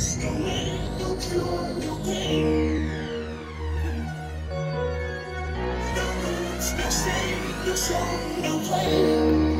The the same, the same.